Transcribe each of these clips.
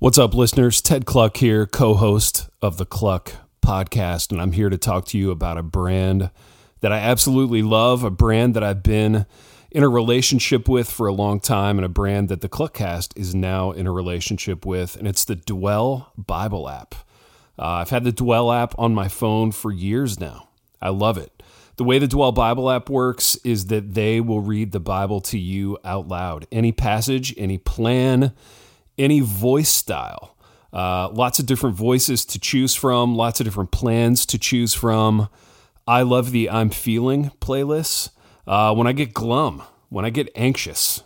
What's up, listeners? Ted Kluck here, co host of the Kluck podcast, and I'm here to talk to you about a brand that I absolutely love, a brand that I've been in a relationship with for a long time, and a brand that the Kluckcast is now in a relationship with, and it's the Dwell Bible app. Uh, I've had the Dwell app on my phone for years now. I love it. The way the Dwell Bible app works is that they will read the Bible to you out loud. Any passage, any plan, any voice style. Uh, lots of different voices to choose from, lots of different plans to choose from. I love the I'm Feeling playlists. Uh, when I get glum, when I get anxious,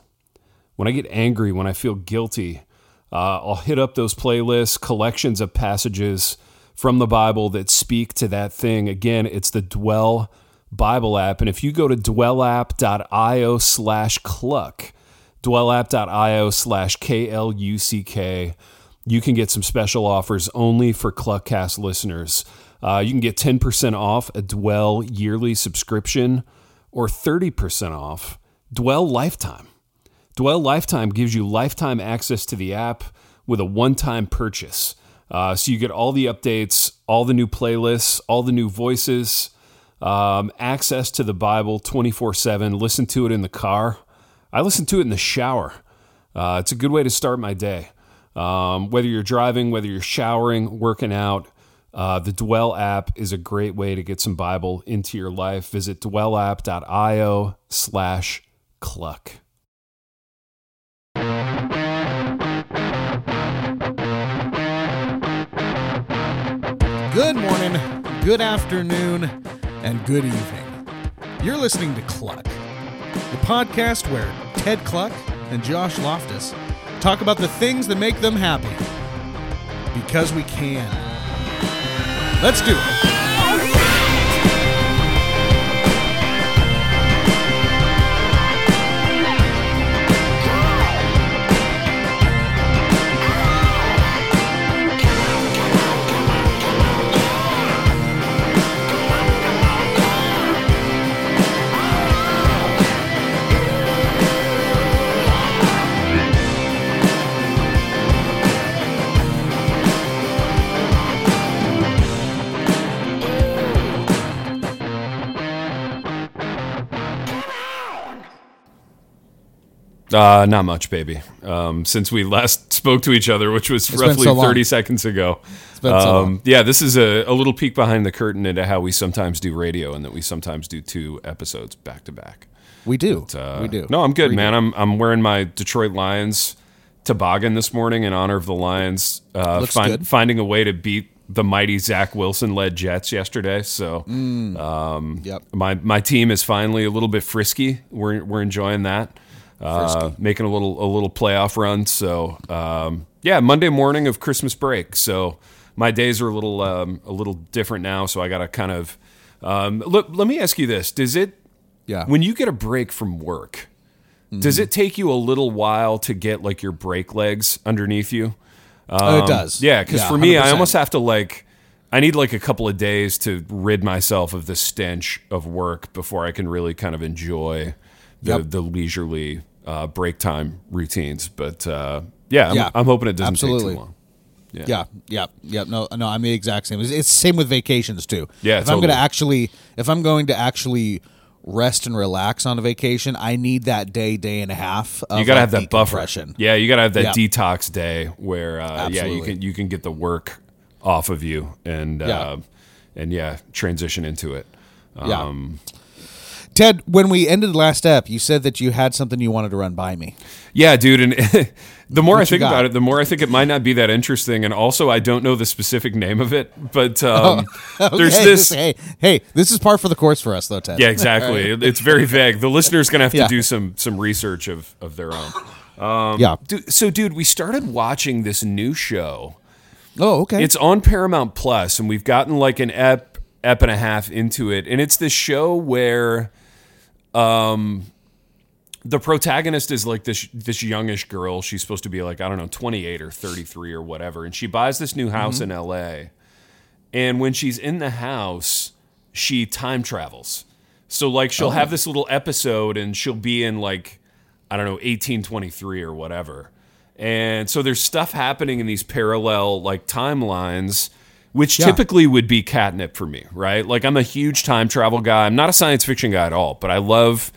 when I get angry, when I feel guilty, uh, I'll hit up those playlists, collections of passages from the Bible that speak to that thing. Again, it's the Dwell Bible app. And if you go to dwellapp.io slash kluck, dwellapp.io slash K-L-U-C-K, you can get some special offers only for Kluckcast listeners. Uh, you can get 10% off a Dwell yearly subscription or 30% off Dwell Lifetime. Dwell Lifetime gives you lifetime access to the app with a one time purchase. Uh, so you get all the updates, all the new playlists, all the new voices, um, access to the Bible 24 7. Listen to it in the car. I listen to it in the shower. Uh, it's a good way to start my day. Um, whether you're driving, whether you're showering, working out, uh, the Dwell app is a great way to get some Bible into your life. Visit dwellapp.io slash kluck. Good morning, good afternoon, and good evening. You're listening to Kluck, the podcast where Ted Kluck and Josh Loftus talk about the things that make them happy. Because we can. Let's do it. Uh, not much, baby. Um, since we last spoke to each other, which was been roughly so 30 seconds ago. been so. Um, yeah, this is a, a little peek behind the curtain into how we sometimes do radio and that we sometimes do two episodes back to back. We do. Uh, we do. No, I'm good, We man. do. I'm I'm wearing my Detroit Lions toboggan this morning in honor of the Lions uh, Looks find- good. finding a way to beat the mighty Zach Wilson led Jets yesterday. So Yep. my my team is finally a little bit frisky. We're we're enjoying that. Uh, making a little a little playoff run. So um, yeah, Monday morning of Christmas break. So my days are a little um, a little different now. So I got to kind of um, look. Let me ask you this: Does it Yeah. when you get a break from work? Does it take you a little while to get like your brake legs underneath you? Oh, it does. Yeah, because for me, I 100%. almost have to like, I need like a couple of days to rid myself of the stench of work before I can really kind of enjoy the Yep. the leisurely uh, break time routines. But uh, yeah, I'm, Yeah, I'm hoping it doesn't take too long. Yeah, yeah, yeah. No, no, I'm the exact same. It's, it's same with vacations too. Yeah, if I'm going to actually, if I'm going to actually rest and relax on a vacation, I need that day, day and a half. Of You gotta like, have that buffer. Yeah, you gotta have that Yeah. detox day where uh, yeah you can you can get the work off of you and Yeah. uh, and yeah transition into it. Yeah. Um, Ted, when we ended the last step, you said that you had something you wanted to run by me. Yeah, dude, and the more I What you think got? about it, the more I think it might not be that interesting. And also, I don't know the specific name of it, but um, there's Okay, this. Hey, hey, this is par for the course for us, though, Ted. Yeah, exactly. It- It's very vague. The listener's gonna have to Yeah. do some some research of of their own. yeah. Dude, so, dude, we started watching this new show. Oh, okay. It's on Paramount Plus, and we've gotten like an ep ep and a half into it, and it's this show where, um, the protagonist is like this this youngish girl. She's supposed to be like I don't know, twenty eight or thirty three or whatever, and she buys this new house in L.A. And when she's in the house, she time travels. So like she'll have this little episode, and she'll be in like I don't know, eighteen twenty three or whatever. And so there's stuff happening in these parallel like timelines, which Yeah. typically would be catnip for me, right? Like I'm a huge time travel guy. I'm not a science fiction guy at all, but I love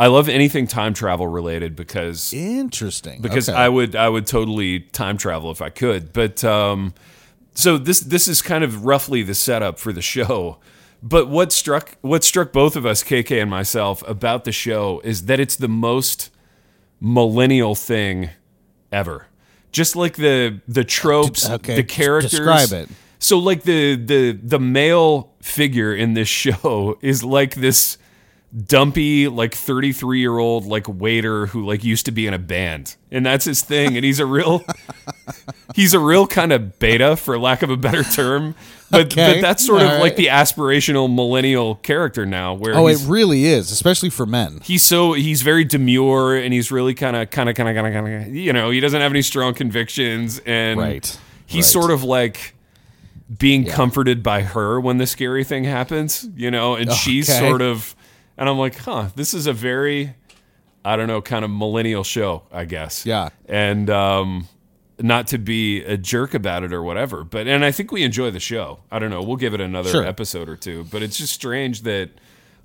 I love anything time travel related because Interesting. because Okay. I would I would totally time travel if I could. But um, so this this is kind of roughly the setup for the show. But what struck what struck both of us, KK and myself, about the show is that it's the most millennial thing ever. Just like the the tropes, Okay, the characters. describe it. So like the the the male figure in this show is like this dumpy like 33 year old like waiter who like used to be in a band. And that's his thing. And he's a real he's a real kind of beta for lack of a better term. But Okay, but that's sort of all like the aspirational millennial character now where Oh, it really is, especially for men. he's so he's very demure and he's really kind of kind of kind of kind of kind of you know he doesn't have any strong convictions and Right, he's right. sort of like being comforted by her when the scary thing happens you know and she's sort of and i'm like huh this is a very i don't know kind of millennial show i guess Yeah. and um not to be a jerk about it or whatever but and i think we enjoy the show i don't know we'll give it another Sure. episode or two but it's just strange that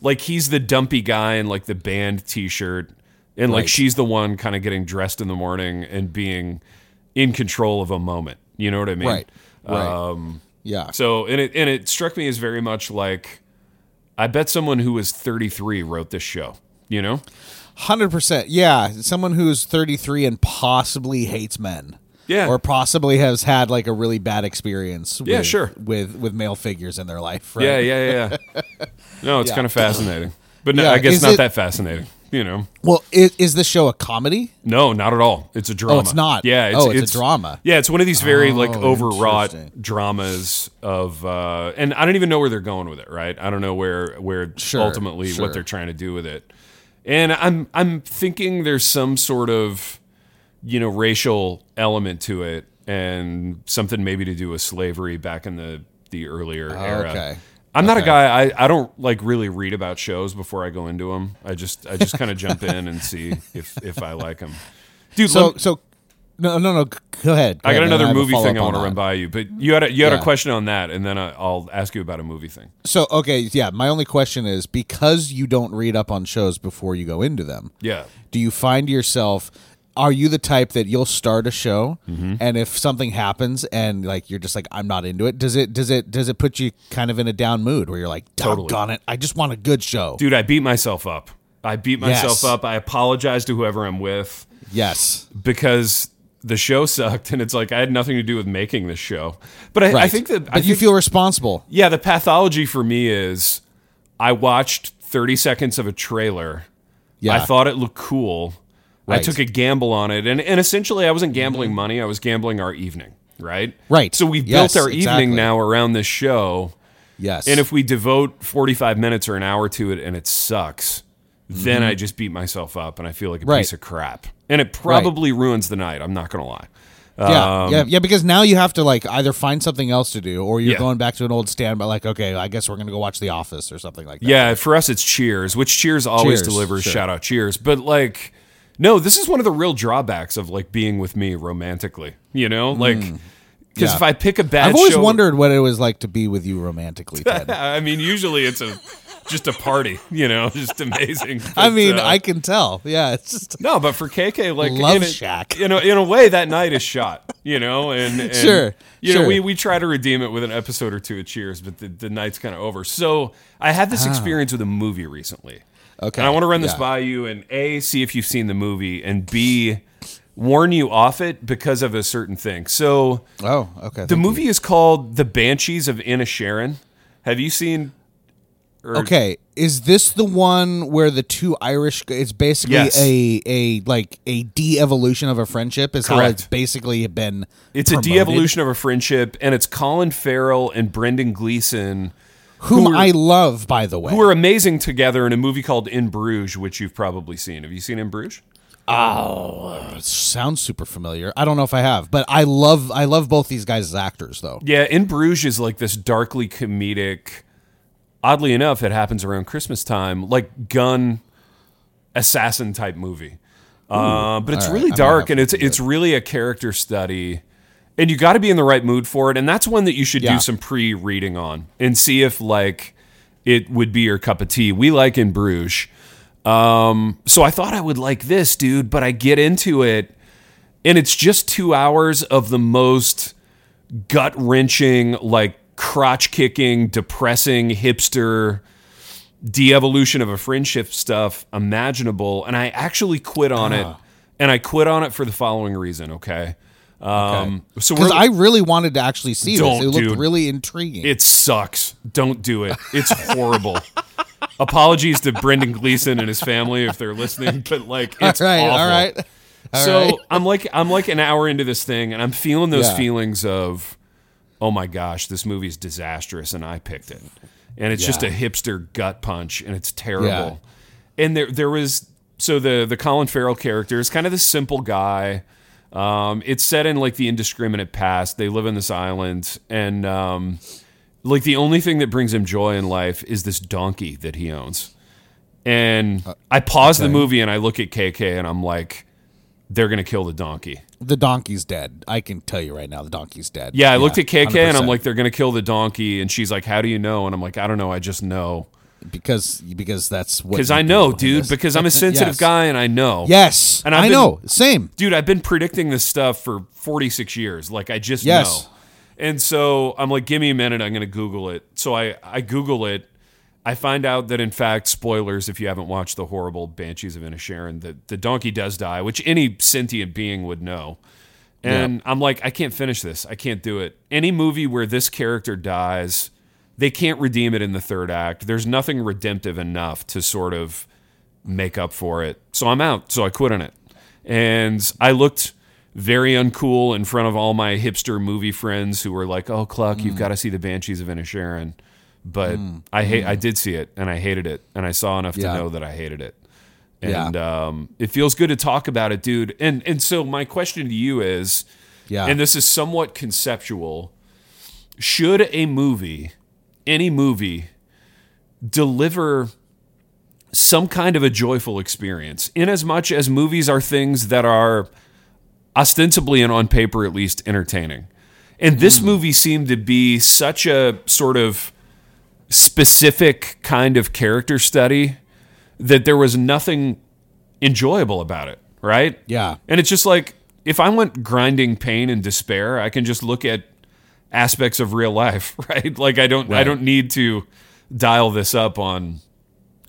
like he's the dumpy guy in like the band t-shirt and like Right. she's the one kind of getting dressed in the morning and being in control of a moment you know what i mean Right. Right. um Yeah. so and it and it struck me as very much like i bet someone who was 33 wrote this show you know Hundred percent. Yeah, someone who's thirty three and possibly hates men. Yeah. Or possibly has had like a really bad experience. With, Yeah, sure. With with male figures in their life. Right? yeah yeah yeah yeah no it's Yeah. kind of fascinating but no, Yeah, i guess is not it- that fascinating you know Well, is, is this show a comedy? No, not at all. It's a drama. Oh, it's not. Yeah. Oh, it's a drama. Yeah, it's one of these very like Oh, overwrought dramas of, uh, and I don't even know where they're going with it. Right? I don't know where where Sure, ultimately sure. what they're trying to do with it. And I'm I'm thinking there's some sort of you know racial element to it, and something maybe to do with slavery back in the the earlier era. Okay. I'm not a guy. I, I don't like really read about shows before I go into them. I just I just kind of jump in and see if if I like them. Dude, So so no no no. Go ahead. Go I got ahead, another a movie thing I want to run by you, but you had a, you had Yeah. a question on that, and then I, I'll ask you about a movie thing. So okay, yeah. My only question is because you don't read up on shows before you go into them. Yeah. do you find yourself are you the type that you'll start a show Mm-hmm. and if something happens and like you're just like I'm not into it does it does it does it put you kind of in a down mood where you're like Totally. doggone it I just want a good show Dude, I beat myself up. I beat myself Yes. up. I apologize to whoever I'm with yes because the show sucked, and it's like I had nothing to do with making this show. But I, I think that but I you think- feel responsible Yeah, the pathology for me is I watched 30 seconds of a trailer. yeah I thought it looked cool. I took a gamble on it. And, and essentially, I wasn't gambling money, I was gambling our evening, right? Right. So we've Yes, built our exactly. evening now around this show. yes And if we devote 45 minutes or an hour to it and it sucks, then Mm-hmm. I just beat myself up and I feel like a Right. piece of crap. And it probably ruins the night. I'm not going to lie. yeah, Um, yeah, yeah, because now you have to like either find something else to do, or you're Yeah. going back to an old stand. But like, okay, I guess we're gonna go watch The Office or something like that. Yeah, for us it's Cheers, which Cheers always Cheers, delivers. sure. Shout out Cheers, but like, no, this is one of the real drawbacks of like being with me romantically. You know, like because. Yeah. if I pick a bad, I've always show- wondered what it was like to be with you romantically, Ted. I mean, usually it's a just a party. You know, just amazing. I But, mean, uh, I can tell. Yeah, it's just no, but for KK, like Love in a, Shack. You know, in a way, that night is shot. You know, and, and Sure, You know, sure. we we try to redeem it with an episode or two of Cheers, but the, the night's kind of over. So I had this experience with a movie recently. Okay, And I want to run this yeah. by you and A, see if you've seen the movie, and B, warn you off it because of a certain thing. So oh, okay. the movie is called The Banshees of Inisherin. Have you seen? or- Okay, is this the one where the two Irish? It's basically Yes. a a like a de-evolution of a friendship. Is how Correct. it's basically been. It's promoted. a de-evolution of a friendship, and it's Colin Farrell and Brendan Gleeson, whom who are- I love, by the way. who are amazing together in a movie called In Bruges, which you've probably seen. Have you seen In Bruges? Oh, sounds super familiar. I don't know if I have, but I love I love both these guys as actors, though. Yeah, In Bruges is like this darkly comedic. Oddly enough, it happens around Christmas time, like gun assassin type movie. Uh, but it's All really dark and it's it's really a character study. And you got to be in the right mood for it. And that's one that you should Yeah. do some pre reading on and see if like it would be your cup of tea. We like in Bruges. Um, so I thought I would like this, dude, but I get into it and it's just two hours of the most gut wrenching, like crotch kicking, depressing, hipster de evolution of a friendship stuff imaginable. And I actually quit on it. Ah. And I quit on it for the following reason, okay? Um, so Because I really wanted to actually see this. It looked dude. really intriguing. it sucks. Don't do it. It's horrible. Apologies to Brendan Gleeson and his family if they're listening, but like it's all right, awful. all right. All so right. I'm like I'm like an hour into this thing, and I'm feeling those Yeah. feelings of, oh my gosh, this movie's disastrous, and I picked it, and it's just a hipster gut punch, and it's terrible. Yeah. And there there was so the the Colin Farrell character is kind of this simple guy. Um, it's set in like the indiscriminate past. They live in this island, and um, like the only thing that brings him joy in life is this donkey that he owns. And I pause the movie and I look at KK and I'm like, they're gonna kill the donkey. the donkey's dead. I can tell you right now, the donkey's dead. Yeah, I looked at KK and I'm like, they're gonna kill the donkey. And she's like, how do you know? And I'm like, I don't know. I just know because because that's what because I know, dude. this. Because I'm a sensitive Yes. guy and I know. Yes, And I've I been- know. Same. dude, I've been predicting this stuff for 46 years. Like I just Yes. know. And so I'm like, give me a minute. I'm going to Google it. So I, I Google it. I find out that in fact, spoilers, if you haven't watched the horrible Banshees of Inisherin, that the donkey does die, which any sentient being would know. And I'm like, I can't finish this. I can't do it. Any movie where this character dies, they can't redeem it in the third act. There's nothing redemptive enough to sort of make up for it. So I'm out. So I quit on it. And I looked very uncool in front of all my hipster movie friends who were like, "Oh, Kluck, you've hmm. got to see the Banshees of Inisherin." But hmm. I hate. Hmm. I did see it, and I hated it, and I saw enough Yeah. to know that I hated it. Yeah. And um, it feels good to talk about it, dude. And and so my question to you is, Yeah. and this is somewhat conceptual: Should a movie, any movie, deliver some kind of a joyful experience, in as much as movies are things that are ostensibly and on paper at least entertaining. And this hmm. movie seemed to be such a sort of specific kind of character study that there was nothing enjoyable about it, right? Yeah. And it's just like if I want grinding pain and despair, I can just look at aspects of real life, right? Like I don't I don't need to dial this up on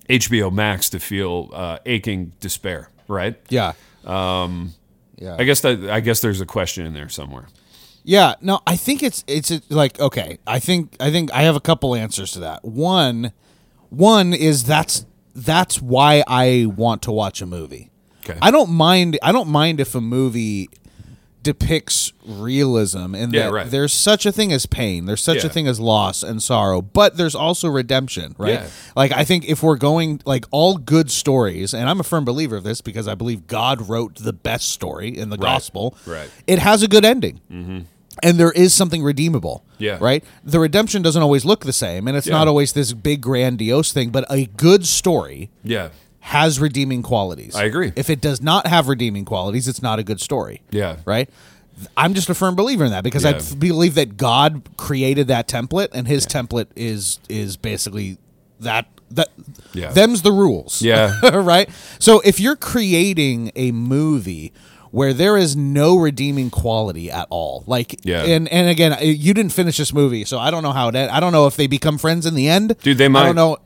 HBO Max to feel uh, aching despair, right? Yeah. Um, yeah. I guess that I guess there's a question in there somewhere. Yeah, no, I think it's it's like okay. I think I think I have a couple answers to that. One, one is that's that's why I want to watch a movie. Okay. I don't mind. I don't mind if a movie depicts realism and Yeah, that right. there's such a thing as pain. There's such a thing as loss and sorrow, but there's also redemption, right? Yeah. Like I think if we're going like all good stories, and I'm a firm believer of this because I believe God wrote the best story in the gospel. Right. It has a good ending. Mm-hmm. And there is something redeemable. Yeah. Right? The redemption doesn't always look the same, and it's Yeah. not always this big grandiose thing, but a good story Yeah. Has redeeming qualities. I agree. If it does not have redeeming qualities, it's not a good story. Yeah. Right? I'm just a firm believer in that because I Yeah. f- believe that God created that template and his template is is basically that that Yeah. them's the rules. Yeah. right? So if you're creating a movie where there is no redeeming quality at all. Like Yeah. and and again, you didn't finish this movie, so I don't know how it end. I don't know if they become friends in the end. Dude, they might. I don't know.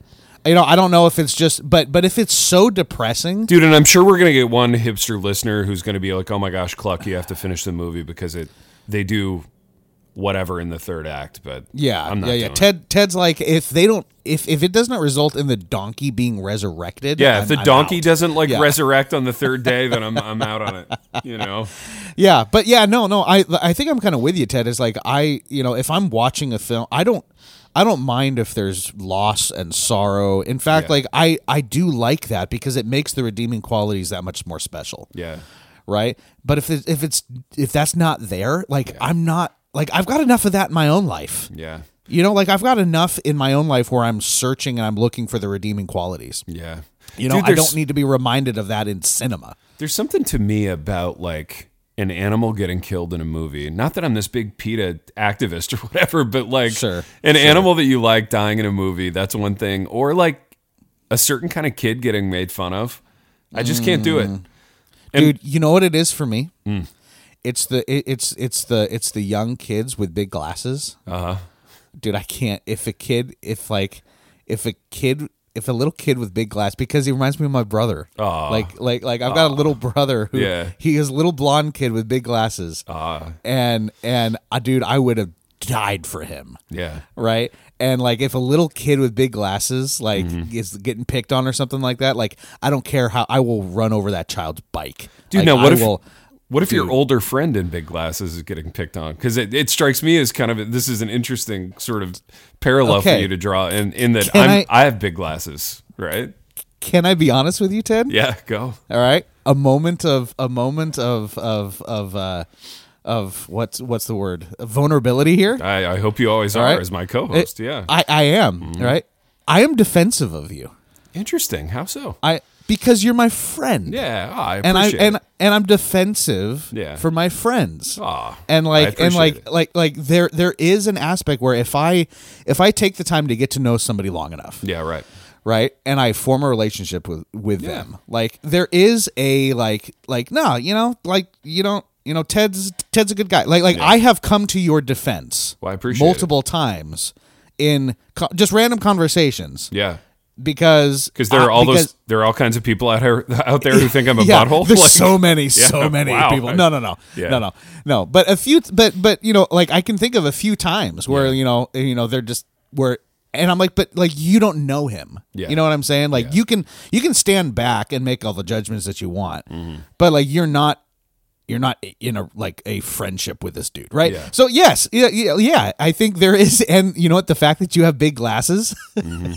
You know, I don't know if it's just but but if it's so depressing, Dude, and I'm sure we're gonna get one hipster listener who's gonna be like, "Oh my gosh, Kluck, you have to finish the movie because it they do whatever in the third act." But Yeah, I'm not yeah, yeah. doing it. Ted, Ted's like if they don't, if if it does not result in the donkey being resurrected, Yeah, I'm- if the I'm donkey out. doesn't like Yeah. resurrect on the third day, then I'm I'm out on it. You know? yeah, but yeah, no, no. I I think I'm kind of with you, Ted. Is like I, you know, if I'm watching a film, I don't. I don't mind if there's loss and sorrow. In fact, Yeah. like I, I do like that because it makes the redeeming qualities that much more special. Yeah. right? But if it, if it's if that's not there, like I'm not like I've got enough of that in my own life. Yeah. You know, like I've got enough in my own life where I'm searching and I'm looking for the redeeming qualities. Yeah. You know, Dude, I don't need to be reminded of that in cinema. There's something to me about like an animal getting killed in a movie. Not that I'm this big PETA activist or whatever, but like Sure, an animal that you like dying in a movie, that's one thing. Or like a certain kind of kid getting made fun of. I just can't do it. Mm. Dude, you know what it is for me? It's the it, it's it's the it's the young kids with big glasses. Uh-huh. Dude, I can't. If a kid, if like, if a kid, if a little kid with big glass, because he reminds me of my brother. Aw. Like like like I've got a little brother who Yeah. he is a little blonde kid with big glasses. Ah. and and uh, dude, I would have died for him. Yeah. right? And like if a little kid with big glasses like Mm-hmm. is getting picked on or something like that, like I don't care how I will run over that child's bike. Dude, Like, now what I if will- what if your older friend in big glasses is getting picked on? Because it, it strikes me as kind of this is an interesting sort of parallel for you to draw in in that I'm, I- I have big glasses, right? can I be honest with you, Ted? Yeah, go. All right. A moment of a moment of of of uh of what's what's the word? Vulnerability here. I, I hope you always are right. as my co-host. It- yeah, I I am, Mm-hmm. right? I am defensive of you. interesting. How so? I because you're my friend. Yeah, ah, I And I appreciate and and I'm defensive Yeah. for my friends. Ah, and like and like it. like like there there is an aspect where if I if I take the time to get to know somebody long enough, yeah, right. right, and I form a relationship with with Yeah. them, like there is a like like no, you know, like you don't you know Ted's Ted's a good guy. Like like I have come to your defense Well, I appreciate it. multiple times in co- just random conversations Yeah, because because there are all because- those there are all kinds of people out here out there who think I'm a yeah, butthole. There's Like- so many, so many wow. people. No, no, no, Yeah. no, no, no. But a few, but but you know, like I can think of a few times where you know, eh, you know, they're just where, and I'm like, but like you don't know him. Yeah. You know what I'm saying? Like you can you can stand back and make all the judgments that you want, mm-hmm. but like you're not. You're not in a like a friendship with this dude, right? Yeah. So yes, yeah, yeah, yeah. I think there is, and you know what? The fact that you have big glasses mm-hmm.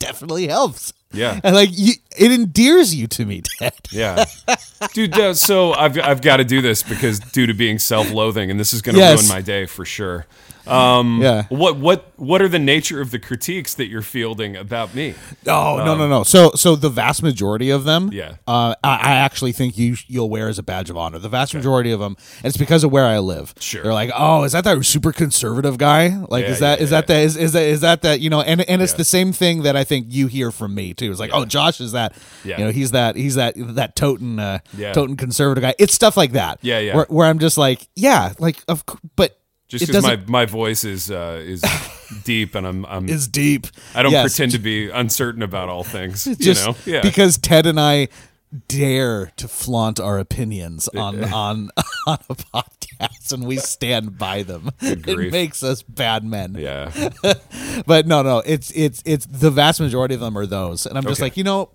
Definitely helps. Yeah. and like you, it endears you to me, Ted. Yeah, dude. Uh, so I've I've got to do this because due to being self-loathing, and this is going to Yes. ruin my day for sure. Um, Yeah. What what what are the nature of the critiques that you're fielding about me? Oh no no no! So so the vast majority of them, Um, Yeah. uh, I, I actually think you you'll wear as a badge of honor. The vast majority of them, and it's because of where I live. Sure. they're like, oh, is that that super conservative guy? Like, Yeah, is that yeah, is that yeah. that is, is that is that that you know? And and it's the same thing that I think you hear from me too. It's like, oh, Josh is that, Yeah. you know, he's that he's that that toten uh, conservative guy. It's stuff like that. Yeah, yeah. Where, where I'm just like, yeah, like of, but Just because my, my voice is uh, is deep and I'm I'm is deep. I don't Yes. pretend to be uncertain about all things. You just know, yeah. because Ted and I dare to flaunt our opinions on on on a podcast and we stand by them. It makes us bad men. yeah, But no, no, it's it's it's the vast majority of them are those, and I'm just Okay. like, you know,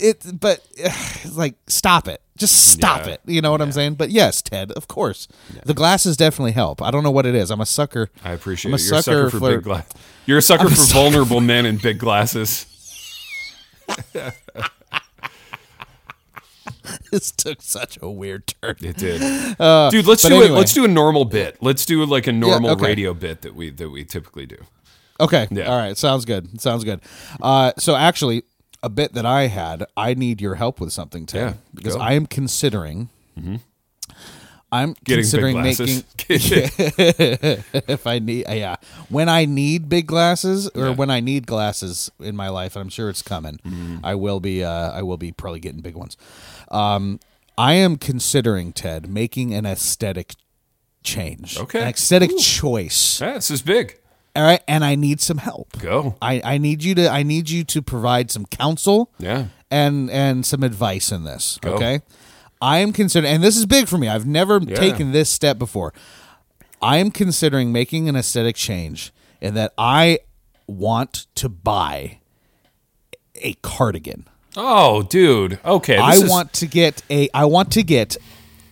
it. But it's like, stop it. Just stop Yeah. it. You know what I'm saying? But yes, Ted, of course, the glasses definitely help. I don't know what it is. I'm a sucker. I appreciate I'm a it. You're a sucker sucker for, big glasses. You're a sucker I'm a for sucker vulnerable men in big glasses. this took such a weird turn. It did, dude. Let's Uh, do it. anyway. Let's do a normal bit. Let's do like a normal okay. radio bit that we that we typically do. Okay. Yeah. All right. Sounds good. Sounds good. Uh, so actually, a bit that I had, I need your help with something, Tim, Yeah, because go. Mm-hmm. I am considering. I'm Getting considering big making glasses. if I need uh, yeah when I need big glasses or Yeah. when I need glasses in my life, and I'm sure it's coming. Mm-hmm. I will be uh, I will be probably getting big ones. Um, I am considering Ted making an aesthetic change, Okay. an aesthetic choice. Yeah, this is big. All right, and I need some help. Go. I, I need you to I need you to provide some counsel Yeah. and and some advice in this. Go. Okay. I am considering and this is big for me. I've never taken this step before. I am considering making an aesthetic change in that I want to buy a cardigan. Oh, dude. Okay. I is- want to get a I want to get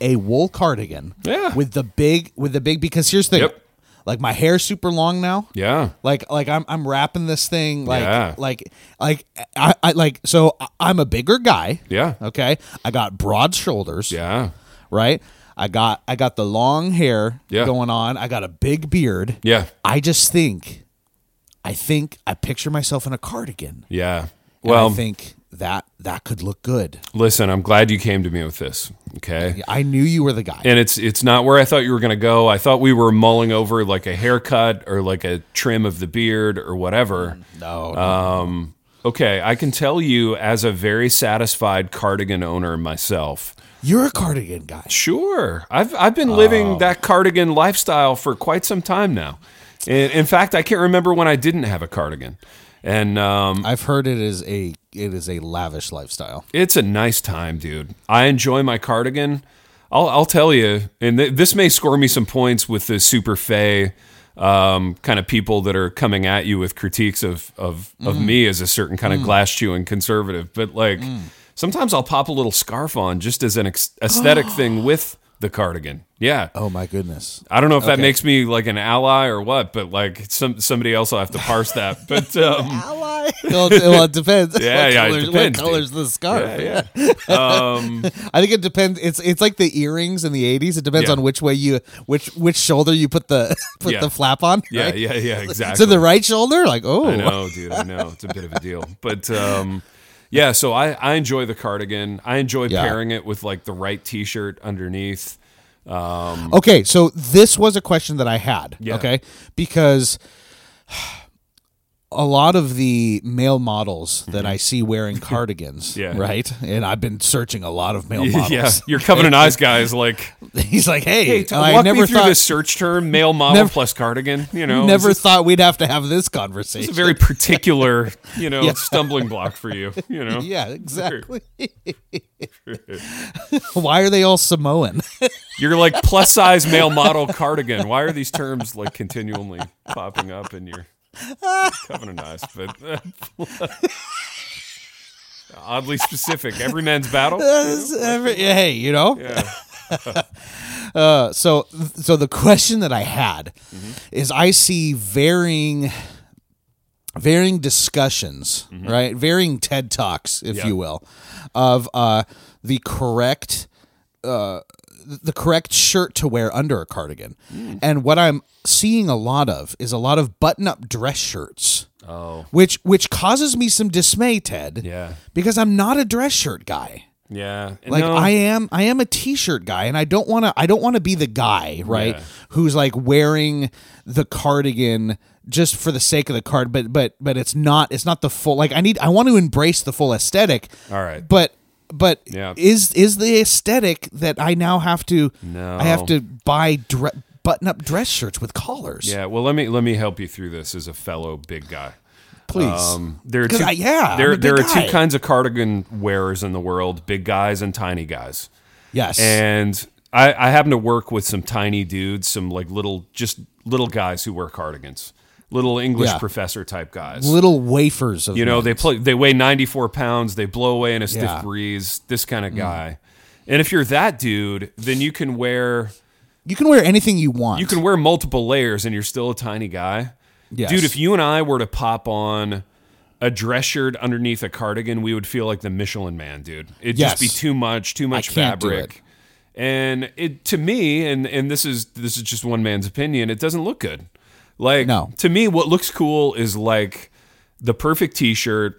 a wool cardigan Yeah. with the big with the big because here's the thing. Yep. Like my hair's super long now. Yeah. Like like I'm I'm wrapping this thing like Yeah. like like I, I like so I'm a bigger guy. Yeah. Okay. I got broad shoulders. Yeah. Right. I got I got the long hair Yeah. going on. I got a big beard. Yeah. I just think I think I picture myself in a cardigan. Yeah. And Well, I think that that could look good. Listen, I'm glad you came to me with this. Okay. I knew you were the guy. And it's it's not where I thought you were going to go. I thought we were mulling over like a haircut or like a trim of the beard or whatever. no, Um, okay, I can tell you as a very satisfied cardigan owner myself. you're a cardigan guy. Sure, I've I've been living that cardigan lifestyle for quite some time now. In, in fact, I can't remember when I didn't have a cardigan, and um, I've heard it is a it is a lavish lifestyle. it's a nice time, dude. I enjoy my cardigan. I'll I'll tell you, and th- this may score me some points with the super fey um, kind of people that are coming at you with critiques of of, of me as a certain kind of glass chewing conservative. But like sometimes I'll pop a little scarf on just as an ex- aesthetic thing with the cardigan. Yeah. Oh my goodness. I don't know if that makes me like an ally or what, but like some somebody else will have to parse that. But um, Ally. well, it, well, it depends. Yeah, what yeah, colors, depends, What colors the scarf? yeah, yeah. Um, I think it depends. It's it's like the earrings in the '80s. It depends Yeah. on which way you which which shoulder you put the put Yeah. the flap on. yeah, right? yeah, yeah, exactly. So the right shoulder, like oh, I know, dude. I know it's a bit of a deal, but um, yeah. So I I enjoy the cardigan. I enjoy Yeah. pairing it with like the right T-shirt underneath. Um, okay, so this was a question that I had. Yeah. Okay, because a lot of the male models that I see wearing cardigans, Mm-hmm. Yeah. right, and I've been searching a lot of male models. Yeah, your Covenant Eyes guy is like, He's like, hey, hey, t- I walk never me through thought this search term, male model Never- plus cardigan. You know, never it's thought we'd have to have this conversation. It's a very particular, you know, stumbling block for you. You know, yeah, exactly. Why are they all Samoan? You're like plus size male model cardigan. Why are these terms like continually popping up in your covenant eyes? But oddly specific. Every man's battle. Every- hey, you know. Yeah. Uh, so, so the question that I had is, I see varying, varying discussions, right? Varying TED talks, if Yeah. you will, of uh, the correct, uh, the correct shirt to wear under a cardigan, and what I'm seeing a lot of is a lot of button-up dress shirts. Oh. Which which causes me some dismay, Ted. Yeah. Because I'm not a dress shirt guy. Yeah. Like No. I am I am a t-shirt guy and I don't want to I don't want to be the guy, right? Yeah. Who's like wearing the cardigan just for the sake of the card but but but it's not it's not the full like I need I want to embrace the full aesthetic. All right. But but Yeah. is is the aesthetic that I now have to No. I have to buy dre- button-up dress shirts with collars. Yeah. Well, let me let me help you through this as a fellow big guy. Please. Um, there are two, I- yeah, there there are guy. two kinds of cardigan wearers in the world: big guys and tiny guys. yes. And I, I happen to work with some tiny dudes, some like little, just little guys who wear cardigans, little English Yeah. professor type guys. little wafers of you know, they play, they weigh 94 pounds, they blow away in a stiff Yeah. Mm. breeze, this kind of guy. And if you're that dude, then you can wear you can wear anything you want. you can wear multiple layers and you're still a tiny guy. Yes. Dude, if you and I were to pop on a dress shirt underneath a cardigan, we would feel like the Michelin man, dude. It'd Yes. just be too much, too much can't do fabric. And it to me, and and this is this is just one man's opinion, it doesn't look good. Like No. to me, what looks cool is like the perfect t-shirt,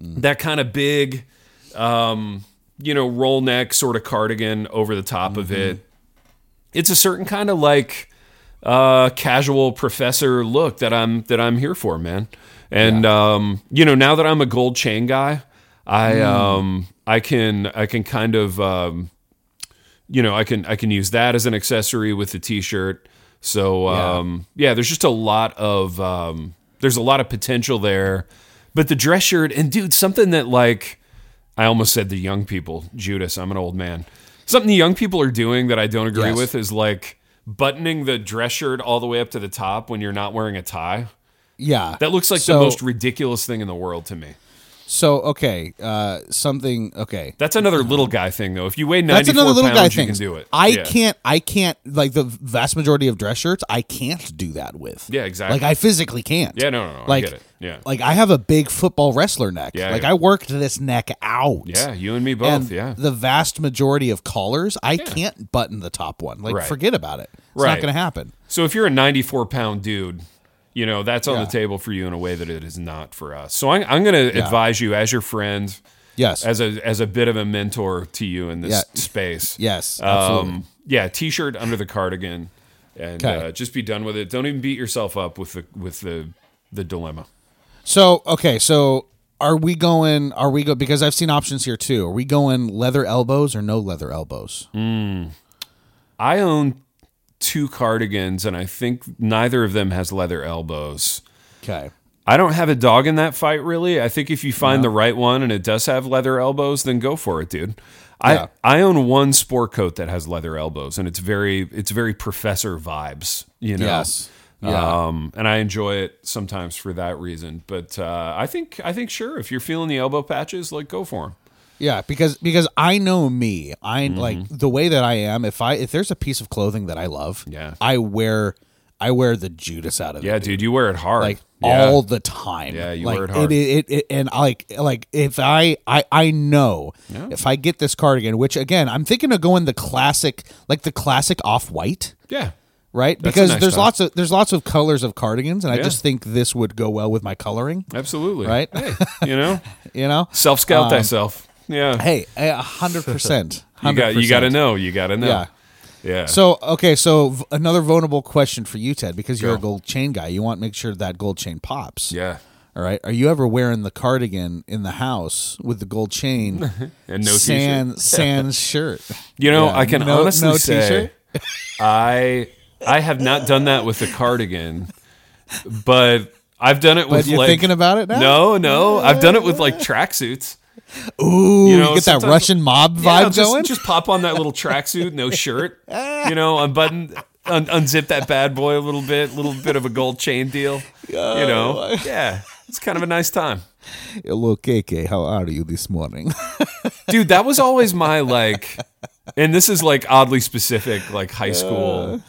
Mm. that kind of big um, you know, roll neck sort of cardigan over the top of Mm-hmm. it. It's a certain kind of like uh, casual professor look that I'm that I'm here for, man. And um, you know, now that I'm a gold chain guy, I Mm. um, I can I can kind of um, you know I can I can use that as an accessory with the t-shirt. So um, yeah. there's just a lot of um, there's a lot of potential there. But the dress shirt and dude, something that like I almost said the young people, Judas. I'm an old man. Something the young people are doing that I don't agree Yes. with is like buttoning the dress shirt all the way up to the top when you're not wearing a tie. yeah. That looks like So- the most ridiculous thing in the world to me. So okay, uh, something okay. That's another little guy thing though. If you weigh That's 94 another little pounds, guy you thing. can do it. I Yeah. can't. I can't. Like the vast majority of dress shirts, I can't do that with. Yeah, exactly. Like I physically can't. Yeah, no, no, no. Like I get it. Yeah. Like I have a big football wrestler neck. Yeah, like yeah. I worked this neck out. yeah, you and me both. And yeah. the vast majority of collars, I can't button the top one. Like, Right. forget about it. It's Right. not going to happen. So if you're a 94 pound dude, You know, that's on Yeah. the table for you in a way that it is not for us. So I'm, I'm going to advise you as your friend, Yes. as a as a bit of a mentor to you in this Yeah. space. yes. Absolutely. Um, yeah, t-shirt under the cardigan, and uh, just be done with it. Don't even beat yourself up with the with the the dilemma. so okay. So are we going? Are we go? Because I've seen options here too. Are we going leather elbows or no leather elbows? I own two cardigans, and I think neither of them has leather elbows. Okay. I don't have a dog in that fight, really. I think if you find the right one and it does have leather elbows, then go for it, dude. Yeah. I, I own one sport coat that has leather elbows, and it's very it's very professor vibes, you know. Yes. Yeah. Um, and I enjoy it sometimes for that reason. But uh, I think I think sure, if you're feeling the elbow patches, like go for them. Yeah, because because I know me. I Mm-hmm. like the way that I am. If I if there's a piece of clothing that I love, Yeah. I wear I wear the Judas out of Yeah, it. Yeah, dude, you wear it hard. Like Yeah. all the time. Yeah, you like, wear it hard. It, it, and like like if I I I know if I get this cardigan, which again I'm thinking of going the classic like the classic off white. yeah. Right, That's because nice there's time. lots of there's lots of colors of cardigans, and I just think this would go well with my coloring. Absolutely. Right? Hey, you know, You know, self scout thyself. Yeah. hey, a hundred percent. you got you got to know. You got to know. Yeah. Yeah. So okay, so v- another vulnerable question for you, Ted, because you're Go. a gold chain guy. You want to make sure that gold chain pops. yeah. All right. Are you ever wearing the cardigan in the house with the gold chain And no sans t-shirt. sans shirt? You know, Yeah, I can no- honestly no say I I have not done that with the cardigan, but I've done it But with you're like thinking about it now? No, no, I've done it with like tracksuits. Ooh, You you, get that Russian mob vibe Yeah, just, going. just pop on that little tracksuit, no shirt. You know, unbutton, un- unzip that bad boy a little bit, little bit of a gold chain deal. You know, yeah, it's kind of a nice time. Hello, KK. How are you this morning? dude that was always my like and this is like oddly specific like high school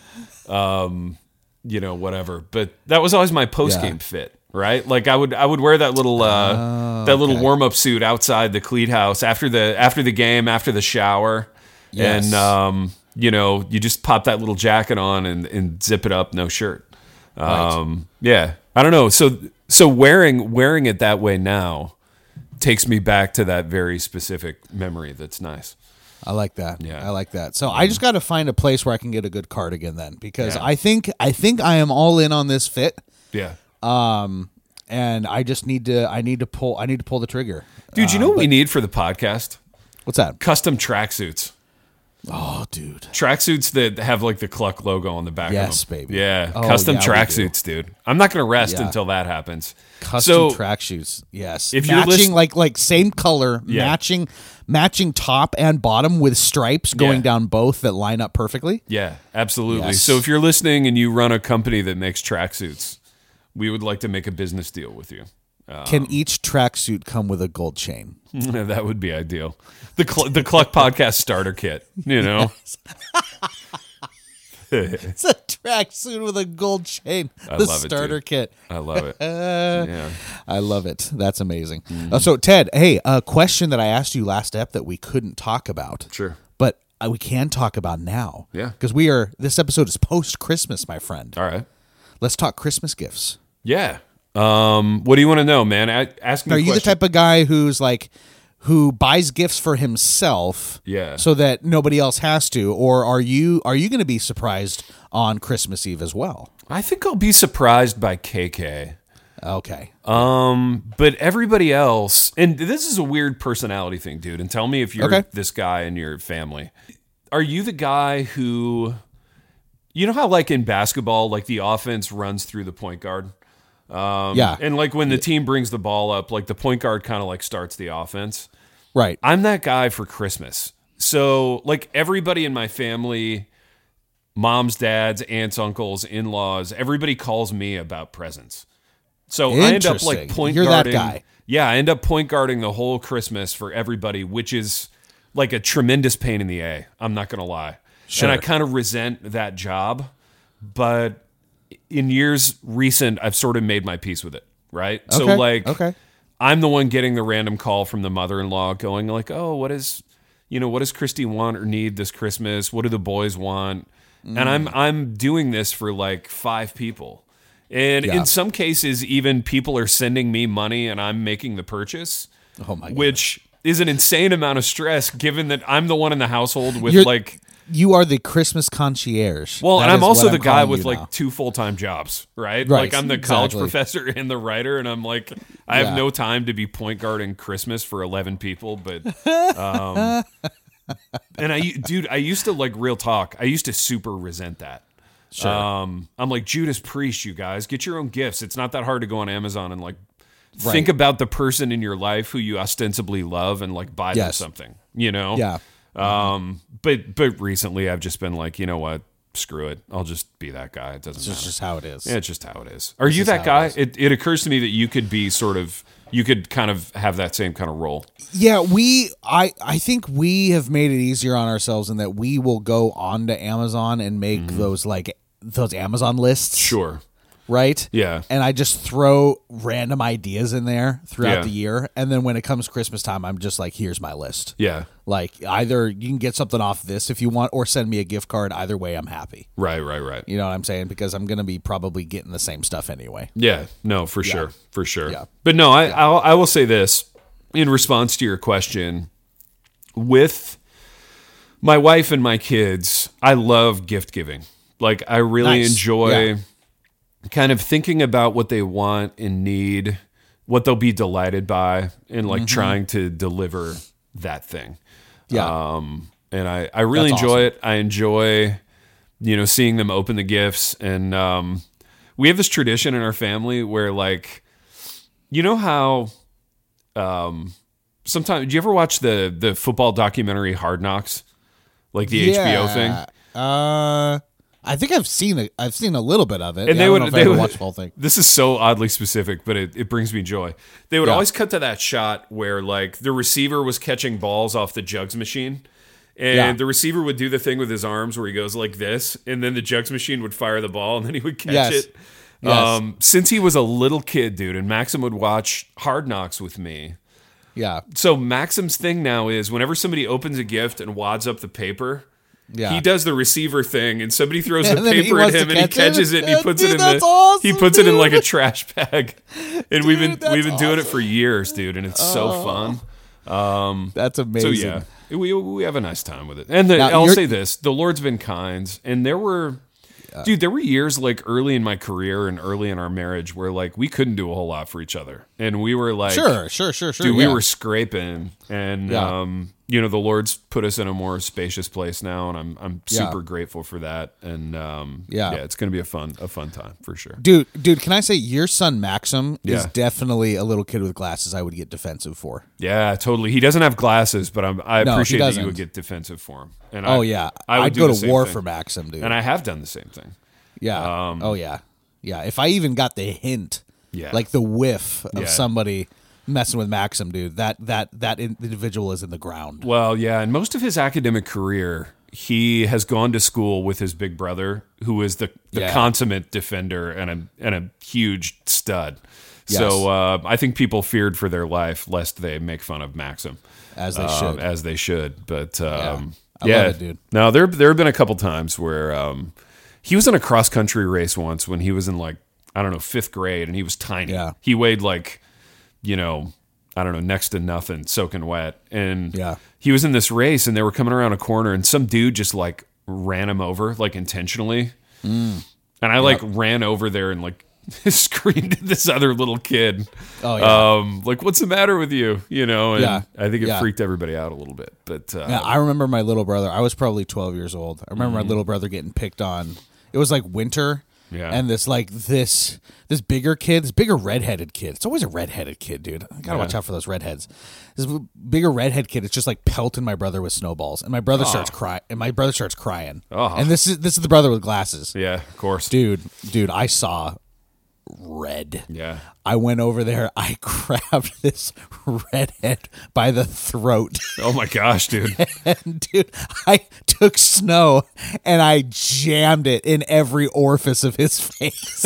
um you know whatever but that was always my post game Yeah. fit right like i would i would wear that little uh that little warm-up suit outside the cleat house after the after the game after the shower Yes. and um you know you just pop that little jacket on and and zip it up no shirt um yeah i don't know so so wearing wearing it that way now takes me back to that very specific memory that's nice. I like that. Yeah. I like that. So I just got to find a place where I can get a good cardigan then, because Yeah. I think I think I am all in on this fit. Yeah. Um, and I just need to I need to pull I need to pull the trigger. Dude, you know what we need for the podcast? What's that? Custom tracksuits. Oh, dude. Tracksuits that have like the Kluck logo on the back Yes, of them. baby. Yeah. Oh, Custom yeah, tracksuits, dude. I'm not going to rest Yeah. until that happens. Custom so, track shoes. Yes. If you're matching like like same color, Yeah. matching matching top and bottom with stripes going down both that line up perfectly. Yeah, absolutely. Yes. So if you're listening and you run a company that makes tracksuits, we would like to make a business deal with you. Can each tracksuit come with a gold chain? that would be ideal. The Cl- the Kluck podcast starter kit, you know. It's a tracksuit with a gold chain. I the love it, starter dude. kit. I love it. yeah. I love it. That's amazing. Mm-hmm. Uh, so Ted, hey, a question that I asked you last ep that we couldn't talk about. Sure. But uh, we can talk about now. Yeah. Because we are this episode is post Christmas, my friend. All right. Let's talk Christmas gifts. Yeah. Um, what do you want to know, man? A- ask me. Are you the type of guy who's like who buys gifts for himself Yeah. so that nobody else has to or are you are you going to be surprised on Christmas Eve as well? I think I'll be surprised by KK. Okay. Um, but everybody else, and this is a weird personality thing, dude. And tell me if you're Okay. this guy in your family. Are you the guy who, you know how like in basketball, like the offense runs through the point guard, Um, yeah. and like when the team brings the ball up, like the point guard kind of like starts the offense. right. I'm that guy for Christmas. So, like everybody in my family, moms, dads, aunts, uncles, in laws, everybody calls me about presents. So I end up like point You're that guarding. guy. Yeah, I end up point guarding the whole Christmas for everybody, which is like a tremendous pain in the A. I'm not gonna lie. Sure. And I kind of resent that job, but in years recent, I've sort of made my peace with it. Right. So like okay. I'm the one getting the random call from the mother-in-law going like, "Oh, what is you know, what does Christy want or need this Christmas? What do the boys want?" And I'm mm. I'm doing this for like 5 people. And Yeah. in some cases, even people are sending me money and I'm making the purchase, Oh my god. which is an insane amount of stress given that I'm the one in the household with You're- like You are the Christmas concierge. Well, That and I'm also the guy with like now. two full time jobs, right? Right, Like I'm the college exactly. professor and the writer, and I'm like, I have Yeah. no time to be point guarding Christmas for 11 people, but. Um, and I, dude, I used to like real talk. I used to super resent that. Sure. Um, I'm like Judas Priest, you guys get your own gifts. It's not that hard to go on Amazon and like Right. think about the person in your life who you ostensibly love and like buy them something. You know? yeah. Um, but but recently I've just been like, you know what? Screw it. I'll just be that guy. It doesn't It's matter. It's just how it is. Yeah, it's just how it is. Are you that how it guy? It, it occurs to me that you could be sort of you could kind of have that same kind of role. Yeah, we I I think we have made it easier on ourselves in that we will go onto Amazon and make those like those Amazon lists. Mm-hmm. Sure. Right? Yeah. And I just throw random ideas in there throughout Yeah. the year. And then when it comes Christmas time, I'm just like, here's my list. Yeah. Like either you can get something off this if you want, or send me a gift card. Either way, I'm happy. Right, right, right. You know what I'm saying? Because I'm gonna be probably getting the same stuff anyway. Yeah, no, for sure, for sure. Yeah. But no, I I'll, I will say this in response to your question. With my wife and my kids, I love gift giving. Like I really Nice. enjoy Yeah. Kind of thinking about what they want and need, what they'll be delighted by, and like trying to deliver that thing. Mm-hmm. Yeah. Um, and I, I really That's enjoy awesome. it. I enjoy, you know, seeing them open the gifts. And um, we have this tradition in our family where, like, you know how um, sometimes, do you ever watch the the football documentary Hard Knocks? Like the HBO thing? Uh, I think I've seen it. I've seen a little bit of it. And Yeah, they would- they would- watched the whole thing. This is so oddly specific, but it, it brings me joy. They would Yeah. always cut to that shot where like the receiver was catching balls off the jugs machine. And Yeah. the receiver would do the thing with his arms where he goes like this, and then the jugs machine would fire the ball, and then he would catch Yes. it. Yes. Um, since he was a little kid, dude, and Maxim would watch Hard Knocks with me. Yeah, So Maxim's thing now is whenever somebody opens a gift and wads up the paper, yeah. he does the receiver thing, and somebody throws And the paper at him, and he catch it? catches it, and he puts dude, it in the awesome, he puts it in like a trash bag, and we've been we've been doing it for years, dude, and it's so fun. That's amazing. So yeah, we we have a nice time with it. And the, Now, I'll say this: the Lord's been kind, and there were. Dude, there were years like early in my career and early in our marriage where like we couldn't do a whole lot for each other, and we were like, Sure, sure, sure, sure. dude, yeah. we were scraping, and Yeah. um, you know, the Lord's put us in a more spacious place now, and I'm I'm Yeah. super grateful for that. And um, Yeah. yeah, it's gonna be a fun a fun time for sure. Dude, dude, can I say your son Maxim is definitely a little kid with glasses I would get defensive for. Yeah, totally. He doesn't have glasses, but I'm, I No, appreciate that you would get defensive for him. And Oh I, yeah. I would I'd go to war thing. for Maxim, dude. and I have done the same thing. yeah. oh yeah. Yeah. If I even got the hint, Yeah. like the whiff of Yeah. somebody messing with Maxim, dude, that that that individual is in the ground. Well, yeah, and most of his academic career, he has gone to school with his big brother, who is the, the Yeah. consummate defender and a and a huge stud. Yes. So uh, I think people feared for their life lest they make fun of Maxim, As they uh, should. as they should. But um, I yeah, love it, dude. Now there there have been a couple times where um, he was in a cross country race once when he was in like I don't know fifth grade, and he was tiny. Yeah. he weighed like you know I don't know next to nothing, soaking wet, and Yeah. he was in this race, and they were coming around a corner, and some dude just like ran him over like intentionally, Mm. and I like ran over there and like. screamed at this other little kid. Oh, yeah. Um, like, what's the matter with you? You know, and Yeah. I think it Yeah. freaked everybody out a little bit. But uh, Yeah, I remember my little brother. I was probably 12 years old. I remember my little brother getting picked on. It was like winter. Yeah. And this like this this bigger kid, this bigger redheaded kid. It's always a redheaded kid, dude. I gotta watch out for those redheads. This bigger redhead kid is just like pelting my brother with snowballs, and my brother starts crying. And my brother starts crying. Oh. And this is this is the brother with glasses, yeah, of course. dude. Dude, I saw red. Yeah. I went over there. I grabbed this redhead by the throat. Oh my gosh, dude. And dude, I took snow and I jammed it in every orifice of his face.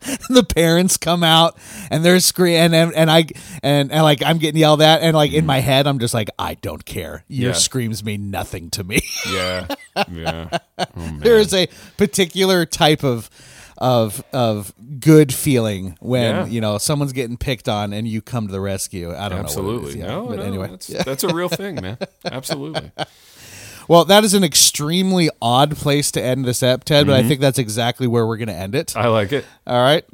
the parents come out and they're screaming and, and I and, and like I'm getting yelled at and like in mm. my head I'm just like I don't care. Your Yeah. screams mean nothing to me. yeah. Yeah. Oh, there is a particular type of of of good feeling when Yeah. you know someone's getting picked on and you come to the rescue. I don't know. Absolutely. yeah. No, but no, anyway, that's, that's a real thing, man. Absolutely. well, that is an extremely odd place to end this ep, Ted. But Mm-hmm. I think that's exactly where we're going to end it. I like it. All right.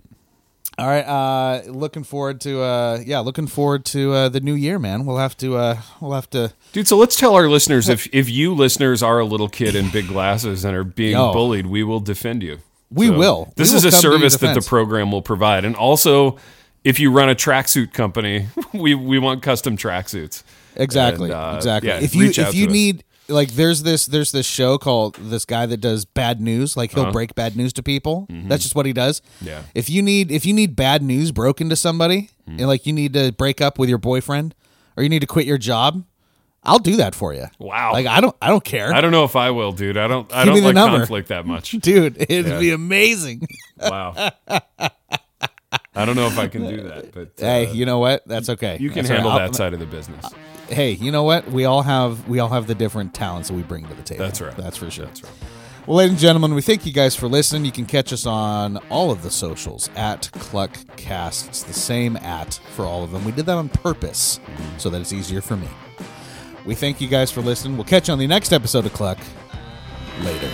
All right. Uh, looking forward to uh, yeah, looking forward to uh, the new year, man. We'll have to uh, we'll have to Dude, so let's tell our listeners if if you listeners are a little kid in big glasses and are being Yo. bullied, we will defend you. We will. This We is will a come to your service that the program will provide, and also if you run a tracksuit company, we we want custom tracksuits. exactly And, uh, exactly. yeah, if you if you to us. need like there's this there's this show called this guy that does bad news like he'll break bad news to people that's just what he does Uh-huh. Mm-hmm. Yeah. if you need if you need bad news broken to somebody Hmm. and like you need to break up with your boyfriend or you need to quit your job i'll do that for you Wow. like i don't i don't care I don't know if I will, dude. I don't. I Give don't like number. conflict that much. dude it'd be amazing Wow. I don't know if I can do that, but uh, hey you know what that's okay you can That's handle I'll- that side of the business. hey you know what we all have we all have the different talents that we bring to the table That's right. that's for sure That's right. Well, ladies and gentlemen, we thank you guys for listening. You can catch us on all of the socials at Kluckcast. It's the same at for all of them. We did that on purpose so that it's easier for me. We thank you guys for listening. We'll catch you on the next episode of Kluck later.